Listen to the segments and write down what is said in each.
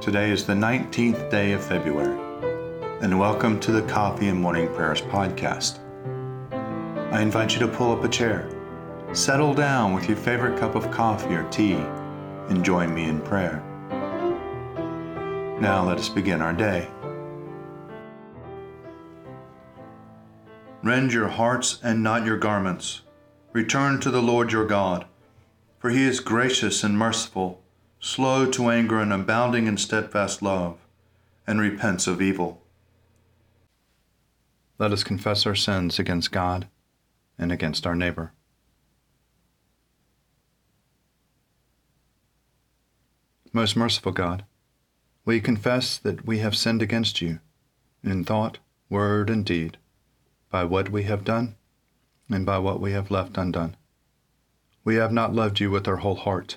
Today is the 19th day of February, and welcome to the Coffee and Morning Prayers podcast. I invite you to pull up a chair, settle down with your favorite cup of coffee or tea, and join me in prayer. Now let us begin our day. Rend your hearts and not your garments. Return to the Lord your God, for he is gracious and merciful, slow to anger and abounding in steadfast love, and repents of evil. Let us confess our sins against God and against our neighbor. Most merciful God, we confess that we have sinned against you in thought, word, and deed by what we have done and by what we have left undone. We have not loved you with our whole heart.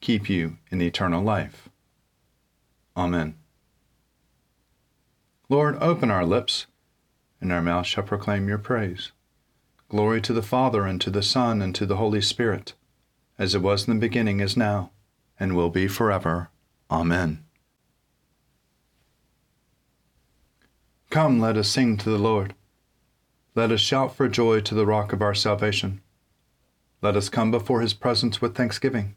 keep you in eternal life. Amen. Lord, open our lips, and our mouth shall proclaim your praise. Glory to the Father, and to the Son, and to the Holy Spirit, as it was in the beginning, is now, and will be forever. Amen. Come, let us sing to the Lord. Let us shout for joy to the rock of our salvation. Let us come before his presence with thanksgiving,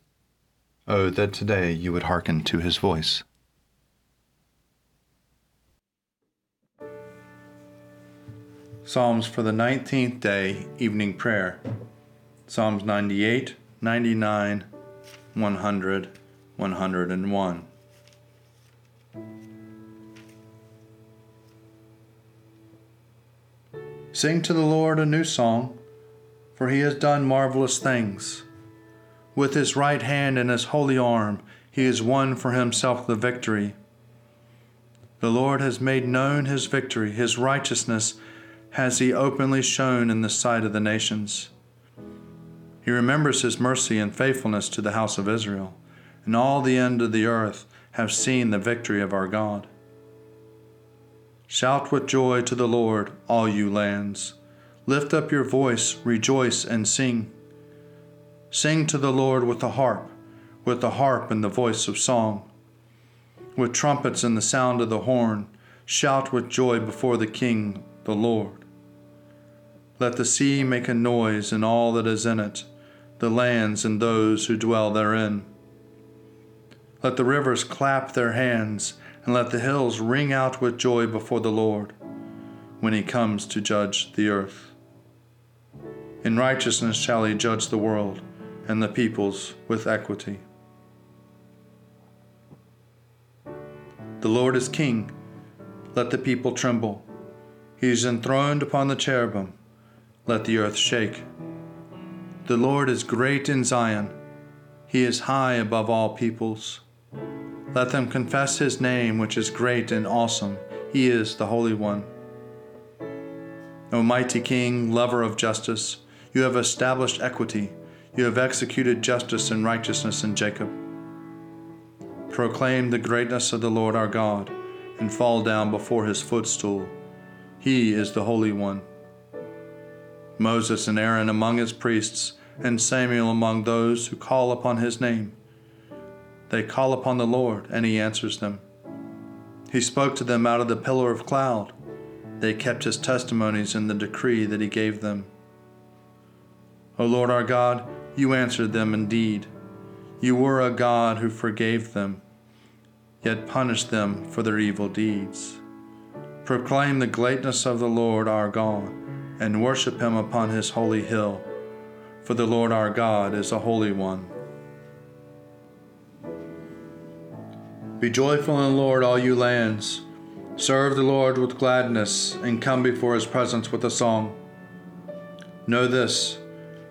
Oh, that today you would hearken to his voice. Psalms for the 19th day, evening prayer. Psalms 98, 99, 100, 101. Sing to the Lord a new song for he has done marvelous things. With his right hand and his holy arm, he has won for himself the victory. The Lord has made known his victory, his righteousness has he openly shown in the sight of the nations. He remembers his mercy and faithfulness to the house of Israel, and all the end of the earth have seen the victory of our God. Shout with joy to the Lord, all you lands. Lift up your voice, rejoice, and sing. Sing to the Lord with the harp, with the harp and the voice of song. With trumpets and the sound of the horn, shout with joy before the King, the Lord. Let the sea make a noise and all that is in it, the lands and those who dwell therein. Let the rivers clap their hands, and let the hills ring out with joy before the Lord, when he comes to judge the earth. In righteousness shall he judge the world and the peoples with equity. The Lord is king. Let the people tremble. He is enthroned upon the cherubim. Let the earth shake. The Lord is great in Zion. He is high above all peoples. Let them confess his name, which is great and awesome. He is the Holy One. O mighty King, lover of justice, you have established equity. You have executed justice and righteousness in Jacob. Proclaim the greatness of the Lord our God, and fall down before his footstool. He is the Holy One. Moses and Aaron among his priests, and Samuel among those who call upon his name. They call upon the Lord, and he answers them. He spoke to them out of the pillar of cloud. They kept his testimonies in the decree that he gave them. O Lord our God, you answered them indeed. You were a God who forgave them, yet punished them for their evil deeds. Proclaim the greatness of the Lord our God, and worship him upon his holy hill. For the Lord our God is a holy one. Be joyful in the Lord, all you lands. Serve the Lord with gladness, and come before his presence with a song. Know this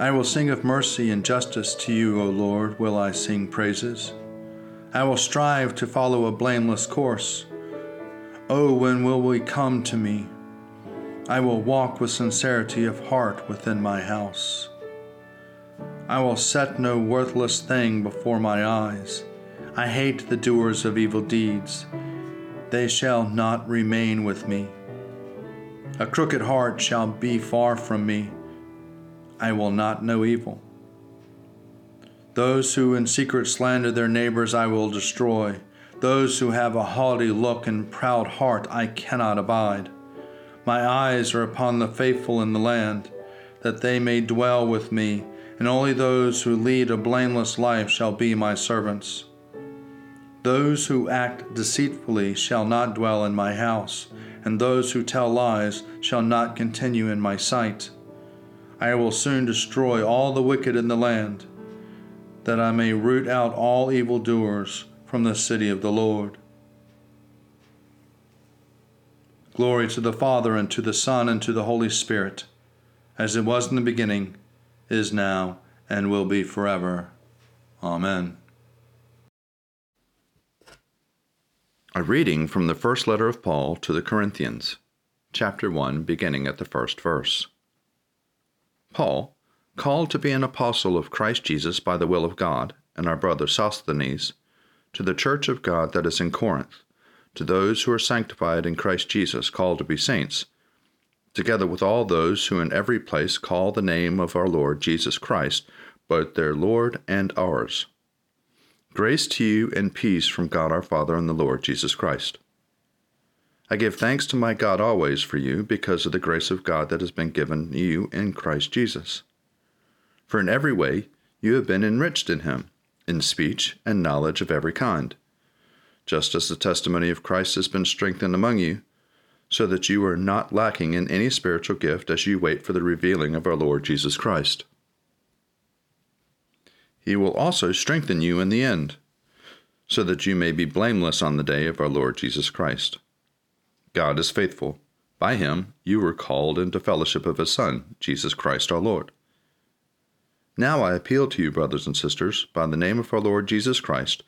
I will sing of mercy and justice to you, O Lord, will I sing praises. I will strive to follow a blameless course. Oh, when will we come to me? I will walk with sincerity of heart within my house. I will set no worthless thing before my eyes. I hate the doers of evil deeds. They shall not remain with me. A crooked heart shall be far from me. I will not know evil. Those who in secret slander their neighbors I will destroy. Those who have a haughty look and proud heart I cannot abide. My eyes are upon the faithful in the land, that they may dwell with me, and only those who lead a blameless life shall be my servants. Those who act deceitfully shall not dwell in my house, and those who tell lies shall not continue in my sight. I will soon destroy all the wicked in the land, that I may root out all evildoers from the city of the Lord. Glory to the Father, and to the Son, and to the Holy Spirit, as it was in the beginning, is now, and will be forever. Amen. A reading from the first letter of Paul to the Corinthians, chapter 1, beginning at the first verse. Paul, called to be an apostle of Christ Jesus by the will of God, and our brother Sosthenes, to the church of God that is in Corinth, to those who are sanctified in Christ Jesus, called to be saints, together with all those who in every place call the name of our Lord Jesus Christ, both their Lord and ours. Grace to you and peace from God our Father and the Lord Jesus Christ. I give thanks to my God always for you, because of the grace of God that has been given you in Christ Jesus. For in every way you have been enriched in him in speech and knowledge of every kind, just as the testimony of Christ has been strengthened among you, so that you are not lacking in any spiritual gift as you wait for the revealing of our Lord Jesus Christ. He will also strengthen you in the end, so that you may be blameless on the day of our Lord Jesus Christ. God is faithful. By him you were called into fellowship of his Son, Jesus Christ our Lord. Now I appeal to you, brothers and sisters, by the name of our Lord Jesus Christ,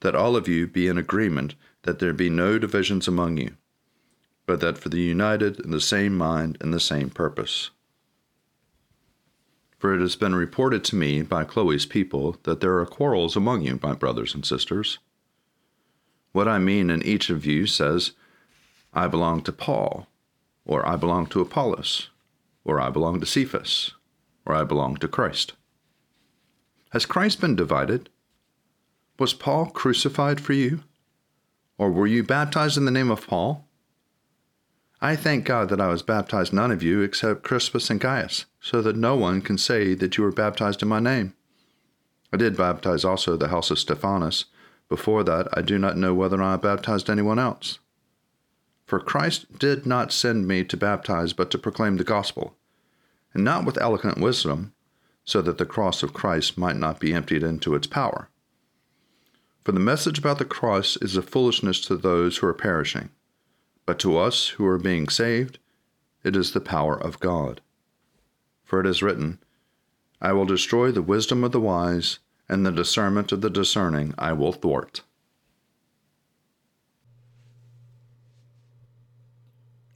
that all of you be in agreement, that there be no divisions among you, but that for the united in the same mind and the same purpose. For it has been reported to me by Chloe's people that there are quarrels among you, my brothers and sisters. What I mean in each of you says, I belong to Paul, or I belong to Apollos, or I belong to Cephas, or I belong to Christ. Has Christ been divided? Was Paul crucified for you? Or were you baptized in the name of Paul? I thank God that I was baptized none of you except Crispus and Gaius, so that no one can say that you were baptized in my name. I did baptize also the house of Stephanas. Before that, I do not know whether I baptized anyone else. For Christ did not send me to baptize, but to proclaim the gospel, and not with eloquent wisdom, so that the cross of Christ might not be emptied into its power. For the message about the cross is a foolishness to those who are perishing, but to us who are being saved, it is the power of God. For it is written, I will destroy the wisdom of the wise, and the discernment of the discerning I will thwart.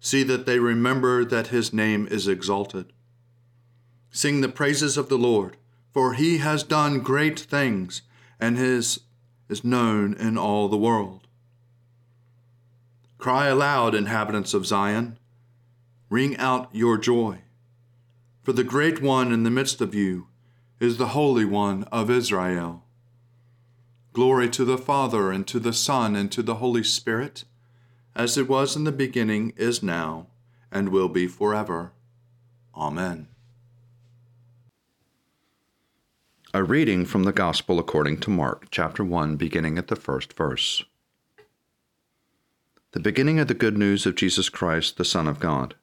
See that they remember that his name is exalted. Sing the praises of the Lord, for he has done great things, and his is known in all the world. Cry aloud, inhabitants of Zion. Ring out your joy. For the great one in the midst of you is the Holy One of Israel. Glory to the Father, and to the Son, and to the Holy Spirit, as it was in the beginning, is now, and will be forever. Amen. A reading from the Gospel according to Mark, chapter 1, beginning at the first verse. The beginning of the good news of Jesus Christ, the Son of God.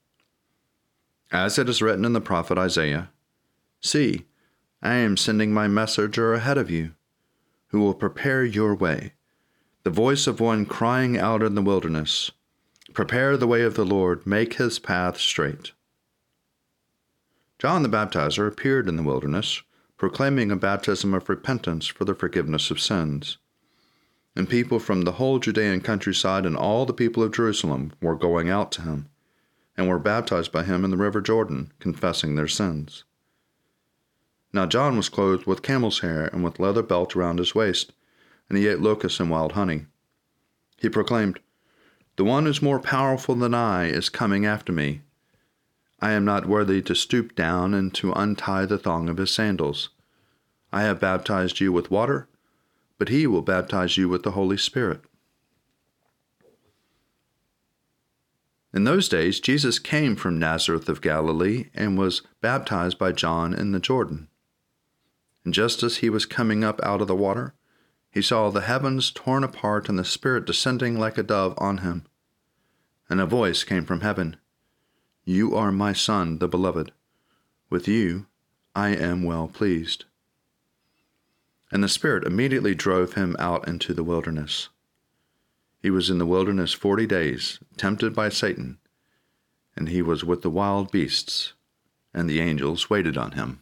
As it is written in the prophet Isaiah See, I am sending my messenger ahead of you, who will prepare your way, the voice of one crying out in the wilderness Prepare the way of the Lord, make his path straight. John the Baptizer appeared in the wilderness proclaiming a baptism of repentance for the forgiveness of sins. And people from the whole Judean countryside and all the people of Jerusalem were going out to him, and were baptized by him in the river Jordan, confessing their sins. Now John was clothed with camel's hair and with leather belt around his waist, and he ate locusts and wild honey. He proclaimed, The one who is more powerful than I is coming after me I am not worthy to stoop down and to untie the thong of his sandals. I have baptized you with water, but he will baptize you with the Holy Spirit. In those days, Jesus came from Nazareth of Galilee and was baptized by John in the Jordan. And just as he was coming up out of the water, he saw the heavens torn apart and the Spirit descending like a dove on him. And a voice came from heaven. You are my Son, the Beloved. With you I am well pleased. And the Spirit immediately drove him out into the wilderness. He was in the wilderness forty days, tempted by Satan, and he was with the wild beasts, and the angels waited on him.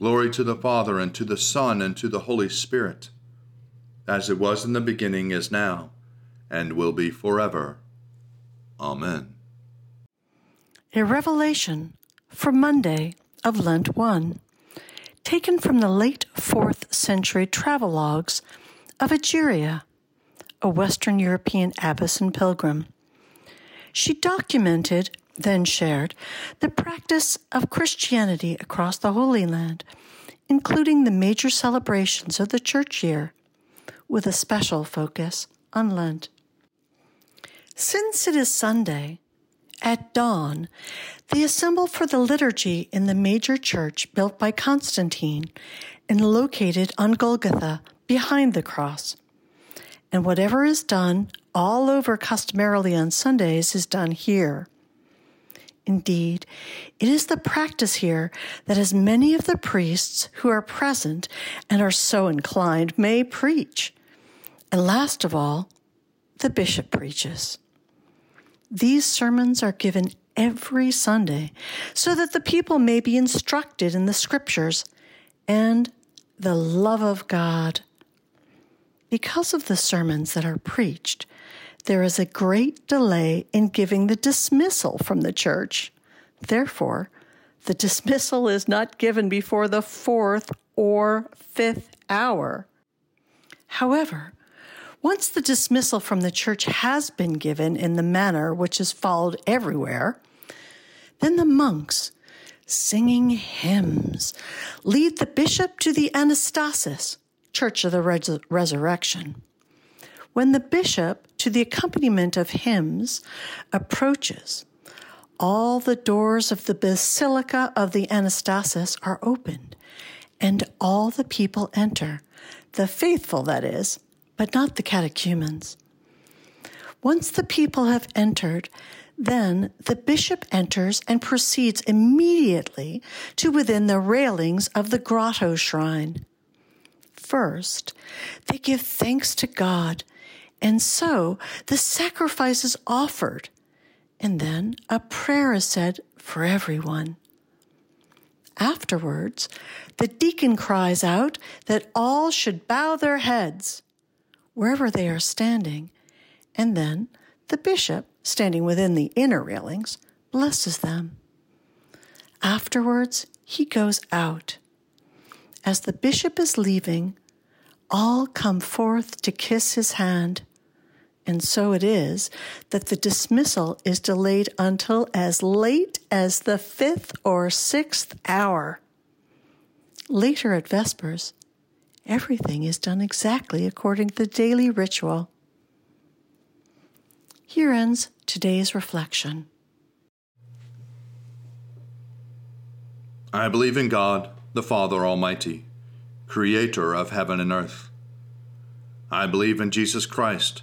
Glory to the Father, and to the Son, and to the Holy Spirit, as it was in the beginning, is now and will be forever. Amen. A revelation for Monday of Lent 1, taken from the late 4th century travelogues of Egeria, a Western European abbess and pilgrim. She documented, then shared, the practice of Christianity across the Holy Land, including the major celebrations of the church year, with a special focus on Lent. Since it is Sunday, at dawn, they assemble for the liturgy in the major church built by Constantine and located on Golgotha behind the cross. And whatever is done all over customarily on Sundays is done here. Indeed, it is the practice here that as many of the priests who are present and are so inclined may preach. And last of all, the bishop preaches. These sermons are given every Sunday so that the people may be instructed in the scriptures and the love of God. Because of the sermons that are preached, there is a great delay in giving the dismissal from the church. Therefore, the dismissal is not given before the fourth or fifth hour. However, once the dismissal from the church has been given in the manner which is followed everywhere, then the monks, singing hymns, lead the bishop to the Anastasis, Church of the Res- Resurrection. When the bishop, to the accompaniment of hymns, approaches, all the doors of the Basilica of the Anastasis are opened, and all the people enter, the faithful, that is, but not the catechumens. Once the people have entered, then the bishop enters and proceeds immediately to within the railings of the grotto shrine. First, they give thanks to God, and so the sacrifice is offered and then a prayer is said for everyone. Afterwards, the deacon cries out that all should bow their heads wherever they are standing, and then the bishop, standing within the inner railings, blesses them. Afterwards, he goes out. As the bishop is leaving, all come forth to kiss his hand and so it is that the dismissal is delayed until as late as the fifth or sixth hour. Later at Vespers, everything is done exactly according to the daily ritual. Here ends today's reflection. I believe in God, the Father Almighty, creator of heaven and earth. I believe in Jesus Christ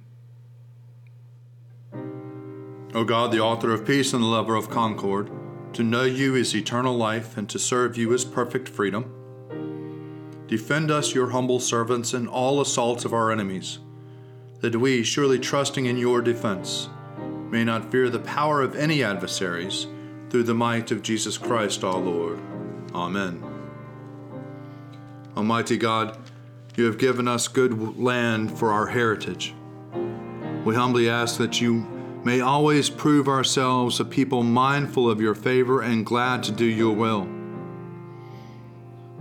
O God, the author of peace and the lover of concord, to know you is eternal life, and to serve you is perfect freedom. Defend us, your humble servants, in all assaults of our enemies, that we, surely trusting in your defense, may not fear the power of any adversaries, through the might of Jesus Christ our Lord. Amen. Almighty God, you have given us good land for our heritage. We humbly ask that you may always prove ourselves a people mindful of your favor and glad to do your will.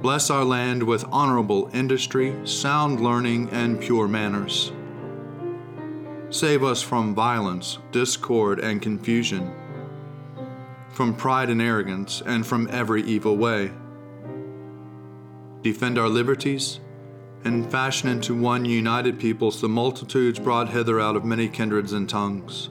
Bless our land with honorable industry, sound learning, and pure manners. Save us from violence, discord, and confusion, from pride and arrogance, and from every evil way. Defend our liberties, and fashion into one united peoples the multitudes brought hither out of many kindreds and tongues